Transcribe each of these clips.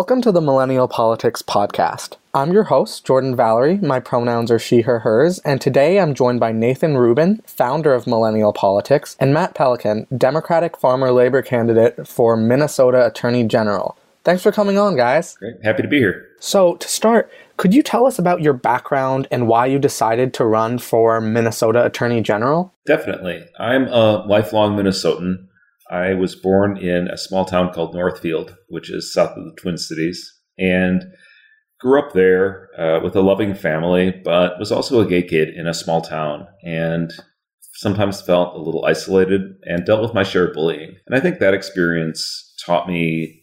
Welcome to the Millennial Politics Podcast. I'm your host, Jordan Valerie. My pronouns are she, her, hers, and today I'm joined by Nathan Rubin, founder of Millennial Politics, and Matt Pelikan, Democratic Farmer Labor candidate for Minnesota Attorney General. Thanks for coming on, guys. Great. Happy to be here. So, to start, could you tell us about your background and why you decided to run for Minnesota Attorney General? Definitely. I'm a lifelong Minnesotan. I was born in a small town called Northfield, which is south of the Twin Cities, and grew up there uh, with a loving family, but was also a gay kid in a small town and sometimes felt a little isolated and dealt with my share of bullying. And I think that experience taught me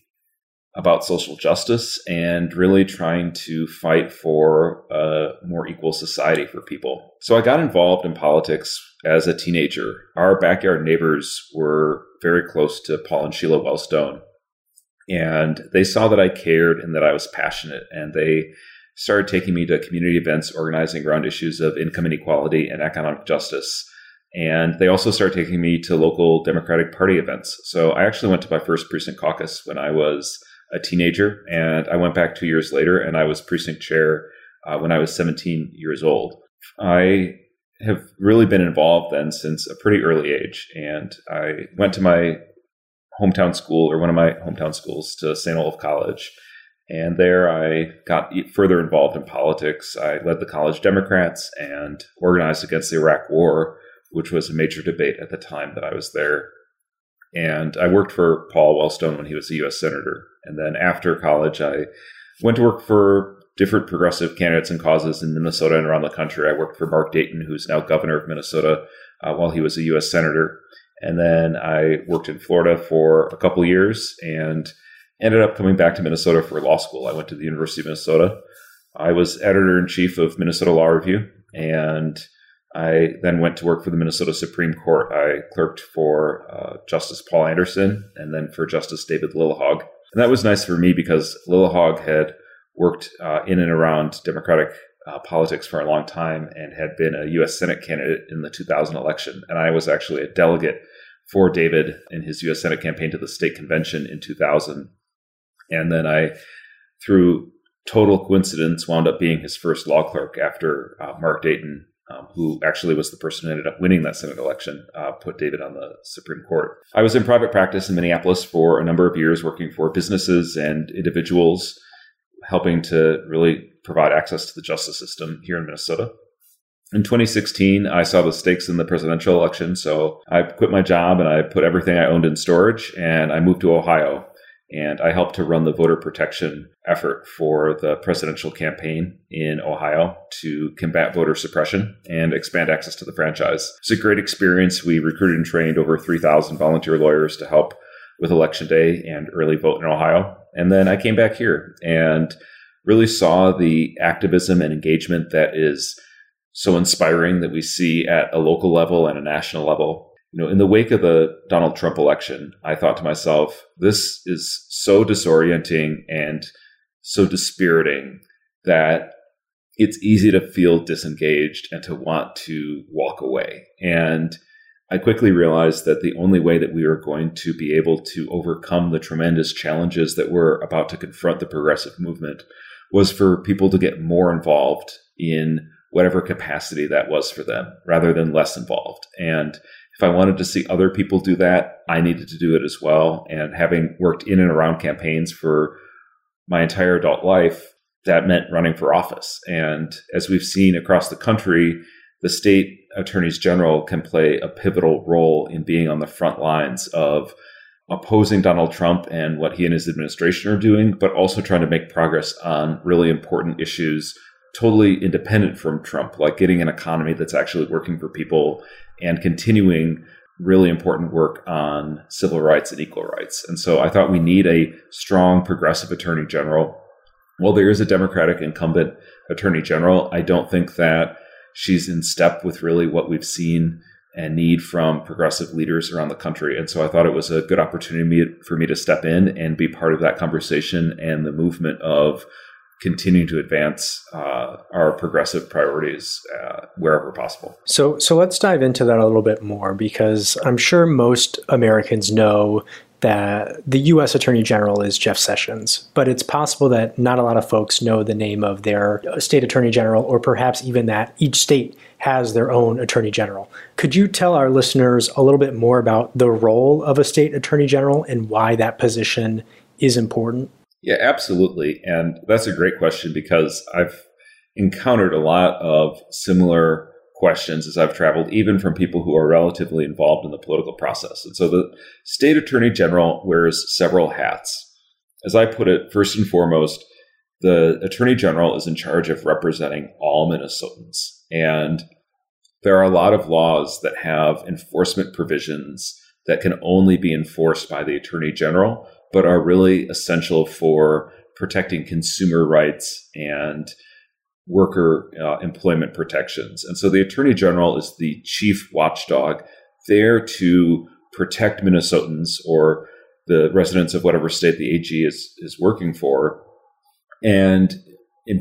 about social justice and really trying to fight for a more equal society for people. So I got involved in politics as a teenager. Our backyard neighbors were very close to Paul and Sheila Wellstone. And they saw that I cared and that I was passionate. And they started taking me to community events organizing around issues of income inequality and economic justice. And they also started taking me to local Democratic Party events. So I actually went to my first precinct caucus when I was a teenager. And I went back two years later and I was precinct chair uh, when I was 17 years old. I have really been involved then since a pretty early age. And I went to my hometown school or one of my hometown schools to St. Olaf College. And there I got further involved in politics. I led the college Democrats and organized against the Iraq War, which was a major debate at the time that I was there. And I worked for Paul Wellstone when he was a U.S. Senator. And then after college, I went to work for different progressive candidates and causes in Minnesota and around the country. I worked for Mark Dayton, who's now governor of Minnesota, uh, while he was a U.S. senator. And then I worked in Florida for a couple years and ended up coming back to Minnesota for law school. I went to the University of Minnesota. I was editor in chief of Minnesota Law Review, and I then went to work for the Minnesota Supreme Court. I clerked for uh, Justice Paul Anderson and then for Justice David Lillehaug. And that was nice for me because Lillehaug had worked uh, in and around Democratic uh, politics for a long time and had been a U.S. Senate candidate in the 2000 election. And I was actually a delegate for David in his U.S. Senate campaign to the state convention in 2000. And then I, through total coincidence, wound up being his first law clerk after uh, Mark Dayton, um, who actually was the person who ended up winning that Senate election, uh, put David on the Supreme Court. I was in private practice in Minneapolis for a number of years, working for businesses and individuals helping to really provide access to the justice system here in Minnesota. In 2016, I saw the stakes in the presidential election, so I quit my job and I put everything I owned in storage and I moved to Ohio. And I helped to run the voter protection effort for the presidential campaign in Ohio to combat voter suppression and expand access to the franchise. It's a great experience. We recruited and trained over 3,000 volunteer lawyers to help with election day and early vote in Ohio. And then I came back here and really saw the activism and engagement that is so inspiring that we see at a local level and a national level. You know, in the wake of the Donald Trump election, I thought to myself, this is so disorienting and so dispiriting that it's easy to feel disengaged and to want to walk away. And I quickly realized that the only way that we were going to be able to overcome the tremendous challenges that were about to confront the progressive movement was for people to get more involved in whatever capacity that was for them rather than less involved. And if I wanted to see other people do that, I needed to do it as well. And having worked in and around campaigns for my entire adult life, that meant running for office. And as we've seen across the country, the state attorneys general can play a pivotal role in being on the front lines of opposing Donald Trump and what he and his administration are doing, but also trying to make progress on really important issues totally independent from Trump, like getting an economy that's actually working for people and continuing really important work on civil rights and equal rights. And so I thought we need a strong progressive attorney general. Well, there is a Democratic incumbent attorney general. I don't think that she's in step with really what we've seen and need from progressive leaders around the country. And so I thought it was a good opportunity for me to step in and be part of that conversation and the movement of continuing to advance uh, our progressive priorities uh, wherever possible. So, so let's dive into that a little bit more because I'm sure most Americans know that the U.S. Attorney General is Jeff Sessions, but it's possible that not a lot of folks know the name of their state attorney general, or perhaps even that each state has their own attorney general. Could you tell our listeners a little bit more about the role of a state attorney general and why that position is important? Yeah, absolutely. And that's a great question because I've encountered a lot of similar questions as I've traveled, even from people who are relatively involved in the political process. And so the state attorney general wears several hats. As I put it, first and foremost, the attorney general is in charge of representing all Minnesotans. And there are a lot of laws that have enforcement provisions that can only be enforced by the attorney general, but are really essential for protecting consumer rights and worker uh, employment protections. And so the Attorney General is the chief watchdog there to protect Minnesotans or the residents of whatever state the AG is, is working for and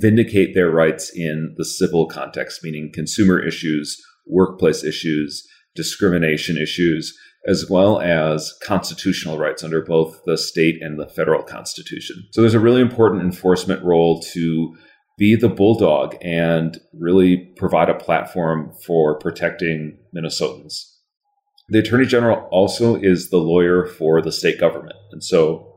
vindicate their rights in the civil context, meaning consumer issues, workplace issues, discrimination issues, as well as constitutional rights under both the state and the federal constitution. So there's a really important enforcement role to be the bulldog and really provide a platform for protecting Minnesotans. The Attorney General also is the lawyer for the state government. And so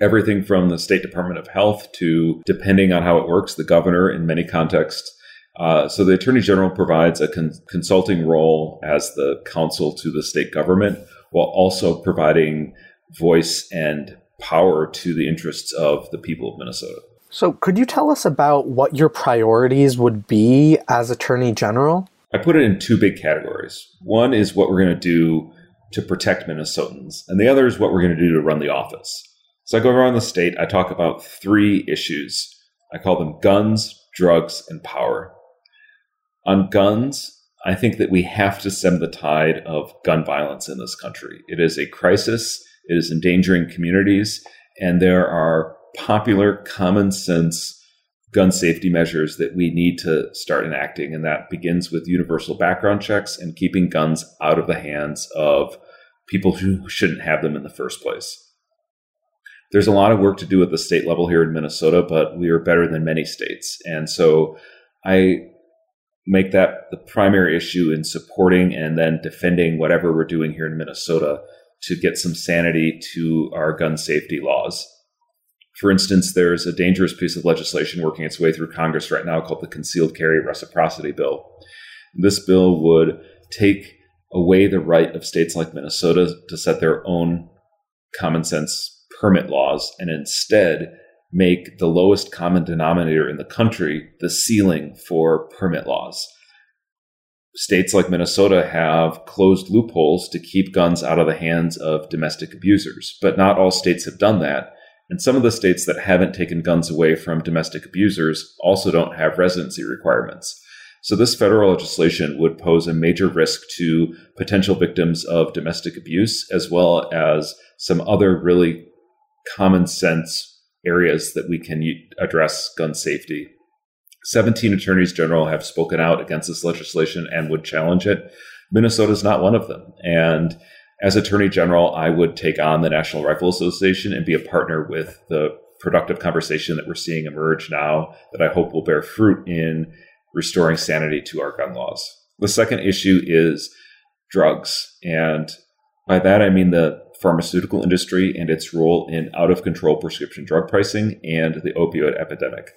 everything from the State Department of Health to, depending on how it works, the governor in many contexts. Uh, so the Attorney General provides a con- consulting role as the counsel to the state government while also providing voice and power to the interests of the people of Minnesota. So, could you tell us about what your priorities would be as Attorney General? I put it in two big categories. One is what we're going to do to protect Minnesotans, and the other is what we're going to do to run the office. So, I go around the state, I talk about three issues. I call them guns, drugs, and power. On guns, I think that we have to stem the tide of gun violence in this country. It is a crisis, it is endangering communities, and there are popular common sense gun safety measures that we need to start enacting. And that begins with universal background checks and keeping guns out of the hands of people who shouldn't have them in the first place. There's a lot of work to do at the state level here in Minnesota, but we are better than many states. And so I make that the primary issue in supporting and then defending whatever we're doing here in Minnesota to get some sanity to our gun safety laws. For instance, there's a dangerous piece of legislation working its way through Congress right now called the Concealed Carry Reciprocity Bill. This bill would take away the right of states like Minnesota to set their own common sense permit laws and instead make the lowest common denominator in the country the ceiling for permit laws. States like Minnesota have closed loopholes to keep guns out of the hands of domestic abusers, but not all states have done that. And some of the states that haven't taken guns away from domestic abusers also don't have residency requirements. So this federal legislation would pose a major risk to potential victims of domestic abuse, as well as some other really common sense areas that we can address gun safety. 17 attorneys general have spoken out against this legislation and would challenge it. Minnesota is not one of them. And as Attorney General, I would take on the National Rifle Association and be a partner with the productive conversation that we're seeing emerge now that I hope will bear fruit in restoring sanity to our gun laws. The second issue is drugs. And by that, I mean the pharmaceutical industry and its role in out of control prescription drug pricing and the opioid epidemic.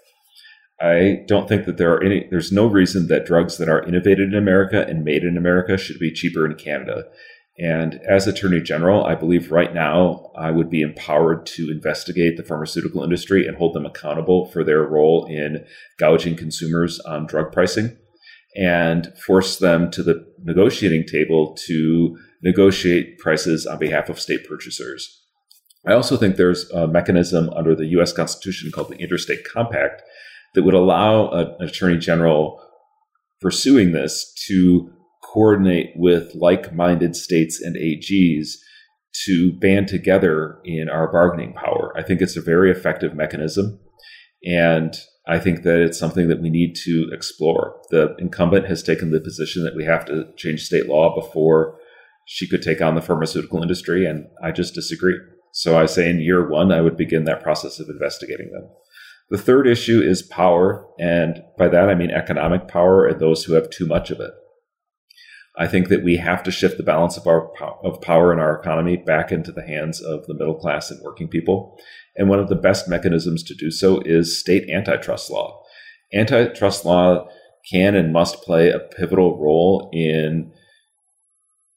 I don't think that there are any, there's no reason that drugs that are innovated in America and made in America should be cheaper in Canada. And as Attorney General, I believe right now I would be empowered to investigate the pharmaceutical industry and hold them accountable for their role in gouging consumers on drug pricing and force them to the negotiating table to negotiate prices on behalf of state purchasers. I also think there's a mechanism under the US Constitution called the Interstate Compact that would allow an attorney general pursuing this to coordinate with like minded states and AGs to band together in our bargaining power. I think it's a very effective mechanism. And I think that it's something that we need to explore. The incumbent has taken the position that we have to change state law before she could take on the pharmaceutical industry, and I just disagree. So I say in year one, I would begin that process of investigating them. The third issue is power, and by that I mean economic power and those who have too much of it. I think that we have to shift the balance of our of power in our economy back into the hands of the middle class and working people. And one of the best mechanisms to do so is state antitrust law. Antitrust law can and must play a pivotal role in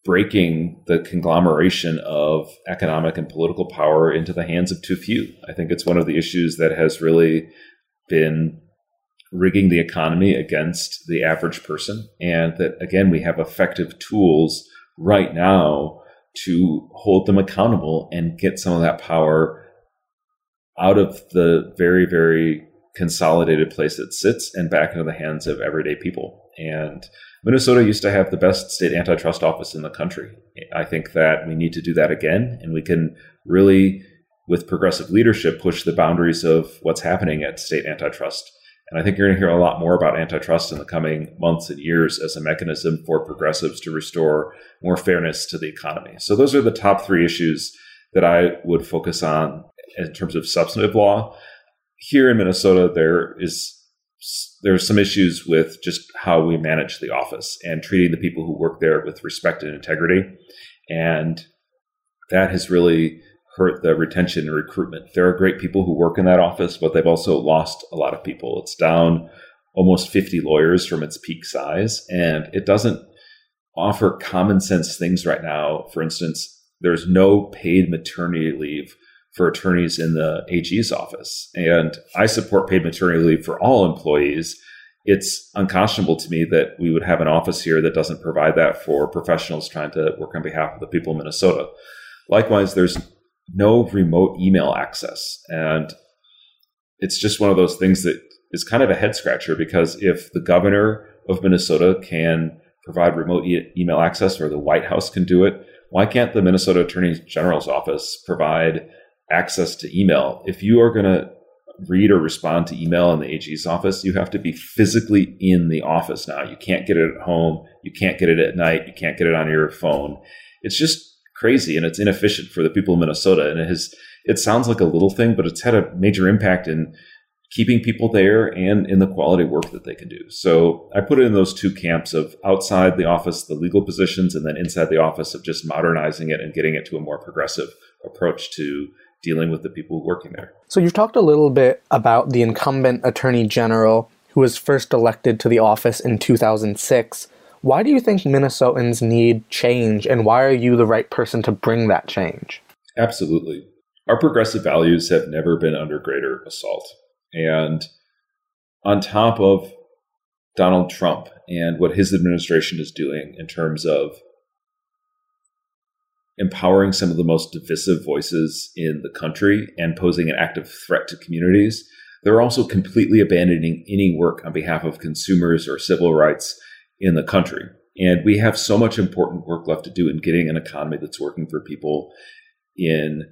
breaking the conglomeration of economic and political power into the hands of too few. I think it's one of the issues that has really been rigging the economy against the average person. And that, again, we have effective tools right now to hold them accountable and get some of that power out of the very, very consolidated place it sits and back into the hands of everyday people. And Minnesota used to have the best state antitrust office in the country. I think that we need to do that again, and we can really, with progressive leadership, push the boundaries of what's happening at state antitrust. And I think you're going to hear a lot more about antitrust in the coming months and years as a mechanism for progressives to restore more fairness to the economy. So, those are the top three issues that I would focus on in terms of substantive law. Here in Minnesota, there is there's some issues with just how we manage the office and treating the people who work there with respect and integrity. And that has really hurt the retention and recruitment. There are great people who work in that office, but they've also lost a lot of people. It's down almost 50 lawyers from its peak size, and it doesn't offer common sense things right now. For instance, there's no paid maternity leave for attorneys in the AG's office. And I support paid maternity leave for all employees. It's unconscionable to me that we would have an office here that doesn't provide that for professionals trying to work on behalf of the people of Minnesota. Likewise, there's no remote email access. And it's just one of those things that is kind of a head scratcher because if the governor of Minnesota can provide remote e- email access or the White House can do it, why can't the Minnesota Attorney General's office provide access to email? If you are going to read or respond to email in the AG's office, you have to be physically in the office now. You can't get it at home. You can't get it at night. You can't get it on your phone. It's just crazy and it's inefficient for the people of Minnesota. And it has, it sounds like a little thing, but it's had a major impact in keeping people there and in the quality work that they can do. So I put it in those two camps of outside the office, the legal positions, and then inside the office of just modernizing it and getting it to a more progressive approach to dealing with the people working there. So you've talked a little bit about the incumbent attorney general who was first elected to the office in 2006. Why do you think Minnesotans need change, and why are you the right person to bring that change? Absolutely. Our progressive values have never been under greater assault. And on top of Donald Trump and what his administration is doing in terms of empowering some of the most divisive voices in the country and posing an active threat to communities, they're also completely abandoning any work on behalf of consumers or civil rights in the country. And we have so much important work left to do in getting an economy that's working for people, in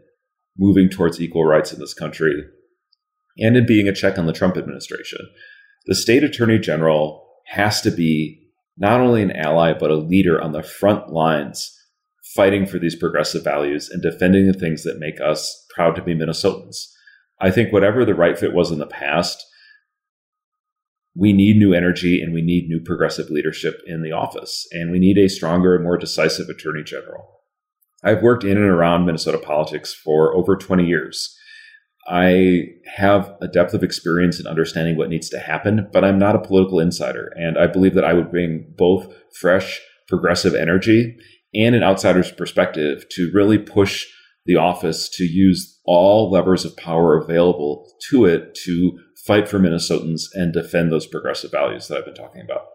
moving towards equal rights in this country, and in being a check on the Trump administration. The state attorney general has to be not only an ally, but a leader on the front lines fighting for these progressive values and defending the things that make us proud to be Minnesotans. I think whatever the right fit was in the past, we need new energy and we need new progressive leadership in the office. And we need a stronger and more decisive attorney general. I've worked in and around Minnesota politics for over 20 years. I have a depth of experience in understanding what needs to happen, but I'm not a political insider. And I believe that I would bring both fresh, progressive energy and an outsider's perspective to really push the office to use all levers of power available to it to fight for Minnesotans and defend those progressive values that I've been talking about.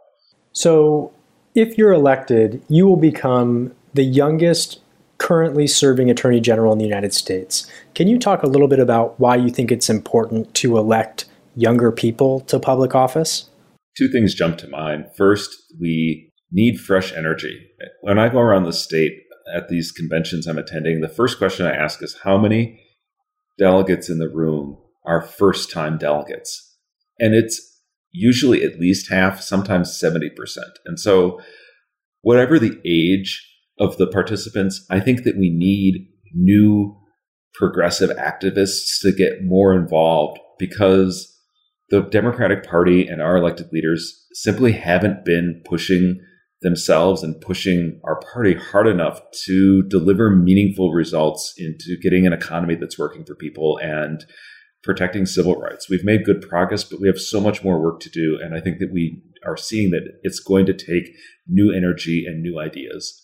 So, if you're elected, you will become the youngest currently serving Attorney General in the United States. Can you talk a little bit about why you think it's important to elect younger people to public office? Two things jump to mind. First, we need fresh energy. When I go around the state at these conventions I'm attending, the first question I ask is how many delegates in the room are first time delegates. And it's usually at least half, sometimes 70%. And so, whatever the age of the participants, I think that we need new progressive activists to get more involved because the Democratic Party and our elected leaders simply haven't been pushing themselves and pushing our party hard enough to deliver meaningful results into getting an economy that's working for people and protecting civil rights. We've made good progress, but we have so much more work to do. And I think that we are seeing that it's going to take new energy and new ideas.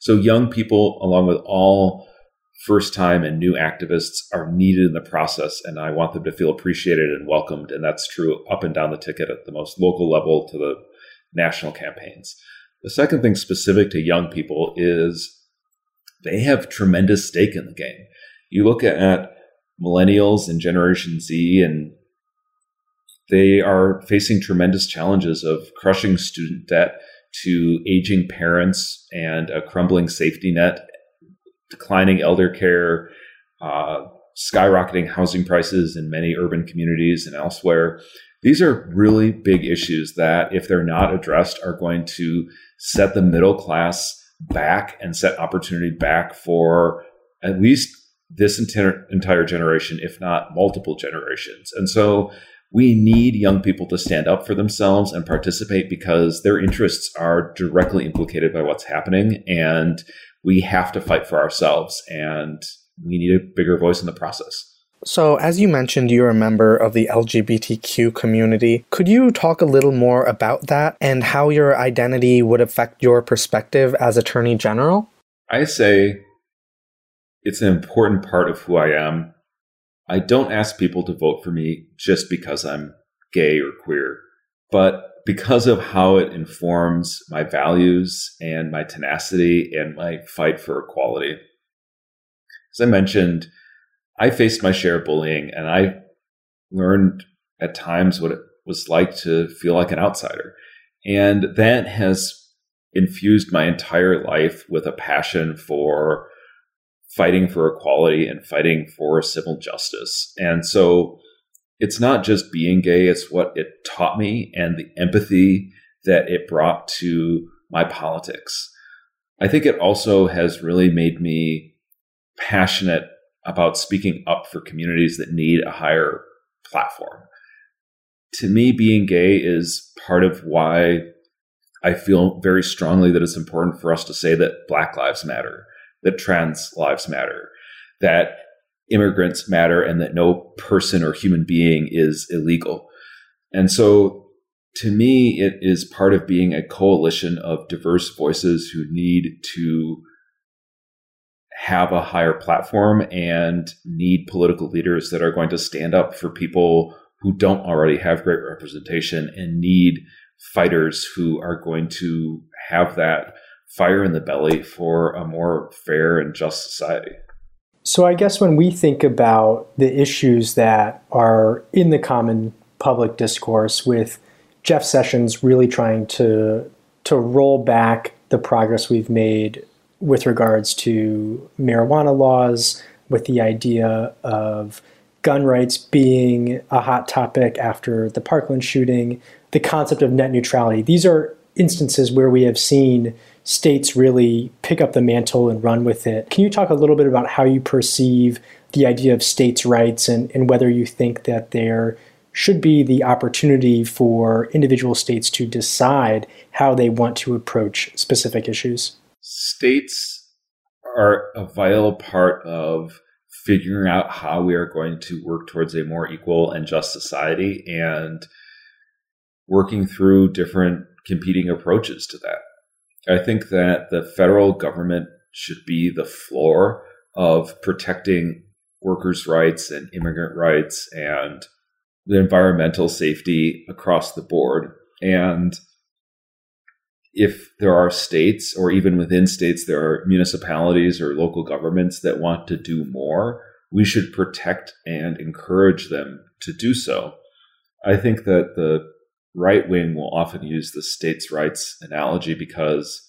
So young people, along with all first time and new activists are needed in the process and I want them to feel appreciated and welcomed. And that's true up and down the ticket at the most local level to the national campaigns. The second thing specific to young people is they have tremendous stake in the game. You look at millennials and Generation Z, and they are facing tremendous challenges of crushing student debt to aging parents and a crumbling safety net declining elder care, uh, skyrocketing housing prices in many urban communities and elsewhere. These are really big issues that, if they're not addressed, are going to set the middle class back and set opportunity back for at least this entire, entire generation, if not multiple generations. And so we need young people to stand up for themselves and participate because their interests are directly implicated by what's happening. And we have to fight for ourselves and we need a bigger voice in the process. So, as you mentioned, you're a member of the LGBTQ community. Could you talk a little more about that and how your identity would affect your perspective as Attorney General? I say it's an important part of who I am. I don't ask people to vote for me just because I'm gay or queer, but because of how it informs my values and my tenacity and my fight for equality. As I mentioned, I faced my share of bullying and I learned at times what it was like to feel like an outsider. And that has infused my entire life with a passion for fighting for equality and fighting for civil justice. And so it's not just being gay, it's what it taught me and the empathy that it brought to my politics. I think it also has really made me passionate about speaking up for communities that need a higher platform. To me, being gay is part of why I feel very strongly that it's important for us to say that Black lives matter, that trans lives matter, that immigrants matter and that no person or human being is illegal. And so to me, it is part of being a coalition of diverse voices who need to have a higher platform and need political leaders that are going to stand up for people who don't already have great representation and need fighters who are going to have that fire in the belly for a more fair and just society. So I guess when we think about the issues that are in the common public discourse with Jeff Sessions really trying to to roll back the progress we've made with regards to marijuana laws, with the idea of gun rights being a hot topic after the Parkland shooting, the concept of net neutrality. These are instances where we have seen states really pick up the mantle and run with it. Can you talk a little bit about how you perceive the idea of states' rights and, and whether you think that there should be the opportunity for individual states to decide how they want to approach specific issues? States are a vital part of figuring out how we are going to work towards a more equal and just society and working through different competing approaches to that. I think that the federal government should be the floor of protecting workers' rights and immigrant rights and the environmental safety across the board. And if there are states or even within states, there are municipalities or local governments that want to do more, we should protect and encourage them to do so. I think that the right wing will often use the states' rights analogy because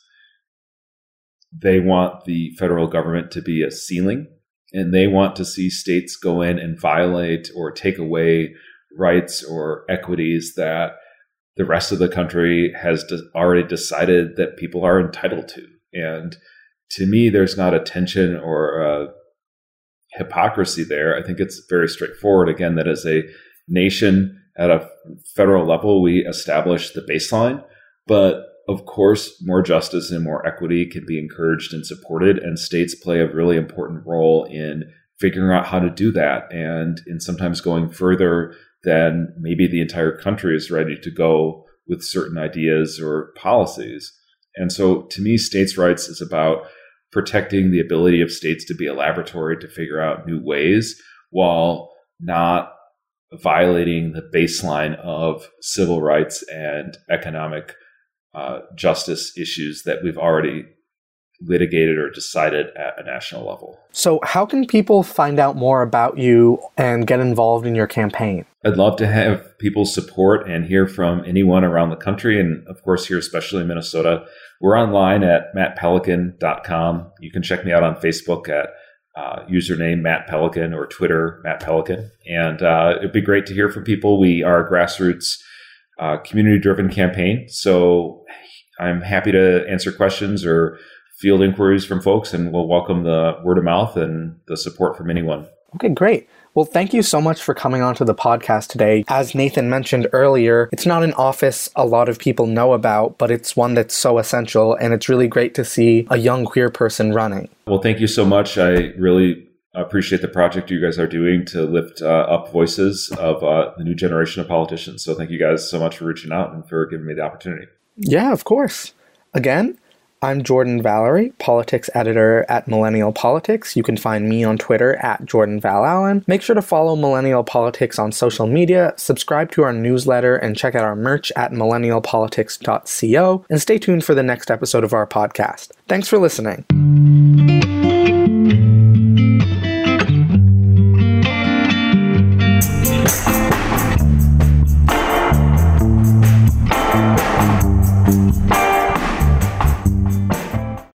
they want the federal government to be a ceiling and they want to see states go in and violate or take away rights or equities that the rest of the country has already decided that people are entitled to. And to me, there's not a tension or a hypocrisy there. I think it's very straightforward. Again, that as a nation at a federal level, we establish the baseline, but of course, more justice and more equity can be encouraged and supported, and states play a really important role in figuring out how to do that and in sometimes going further than maybe the entire country is ready to go with certain ideas or policies. And so to me, states' rights is about protecting the ability of states to be a laboratory to figure out new ways while not violating the baseline of civil rights and economic uh, justice issues that we've already litigated or decided at a national level. So, how can people find out more about you and get involved in your campaign? I'd love to have people's support and hear from anyone around the country, and of course, here, especially in Minnesota. We're online at mattpelikan.com. You can check me out on Facebook at uh, username Matt Pelikan or Twitter Matt Pelikan. And uh, it'd be great to hear from people. We are a grassroots uh, community driven campaign. So I'm happy to answer questions or field inquiries from folks, and we'll welcome the word of mouth and the support from anyone. Okay, great. Well, thank you so much for coming onto the podcast today. As Nathan mentioned earlier, it's not an office a lot of people know about, but it's one that's so essential, and it's really great to see a young queer person running. Well, thank you so much. I really appreciate the project you guys are doing to lift uh, up voices of uh, the new generation of politicians. So, thank you guys so much for reaching out and for giving me the opportunity. Yeah, of course. Again, I'm Jordan Valerie, politics editor at Millennial Politics. You can find me on Twitter at Jordan Val Allen. Make sure to follow Millennial Politics on social media, subscribe to our newsletter, and check out our merch at millennialpolitics.co. And stay tuned for the next episode of our podcast. Thanks for listening.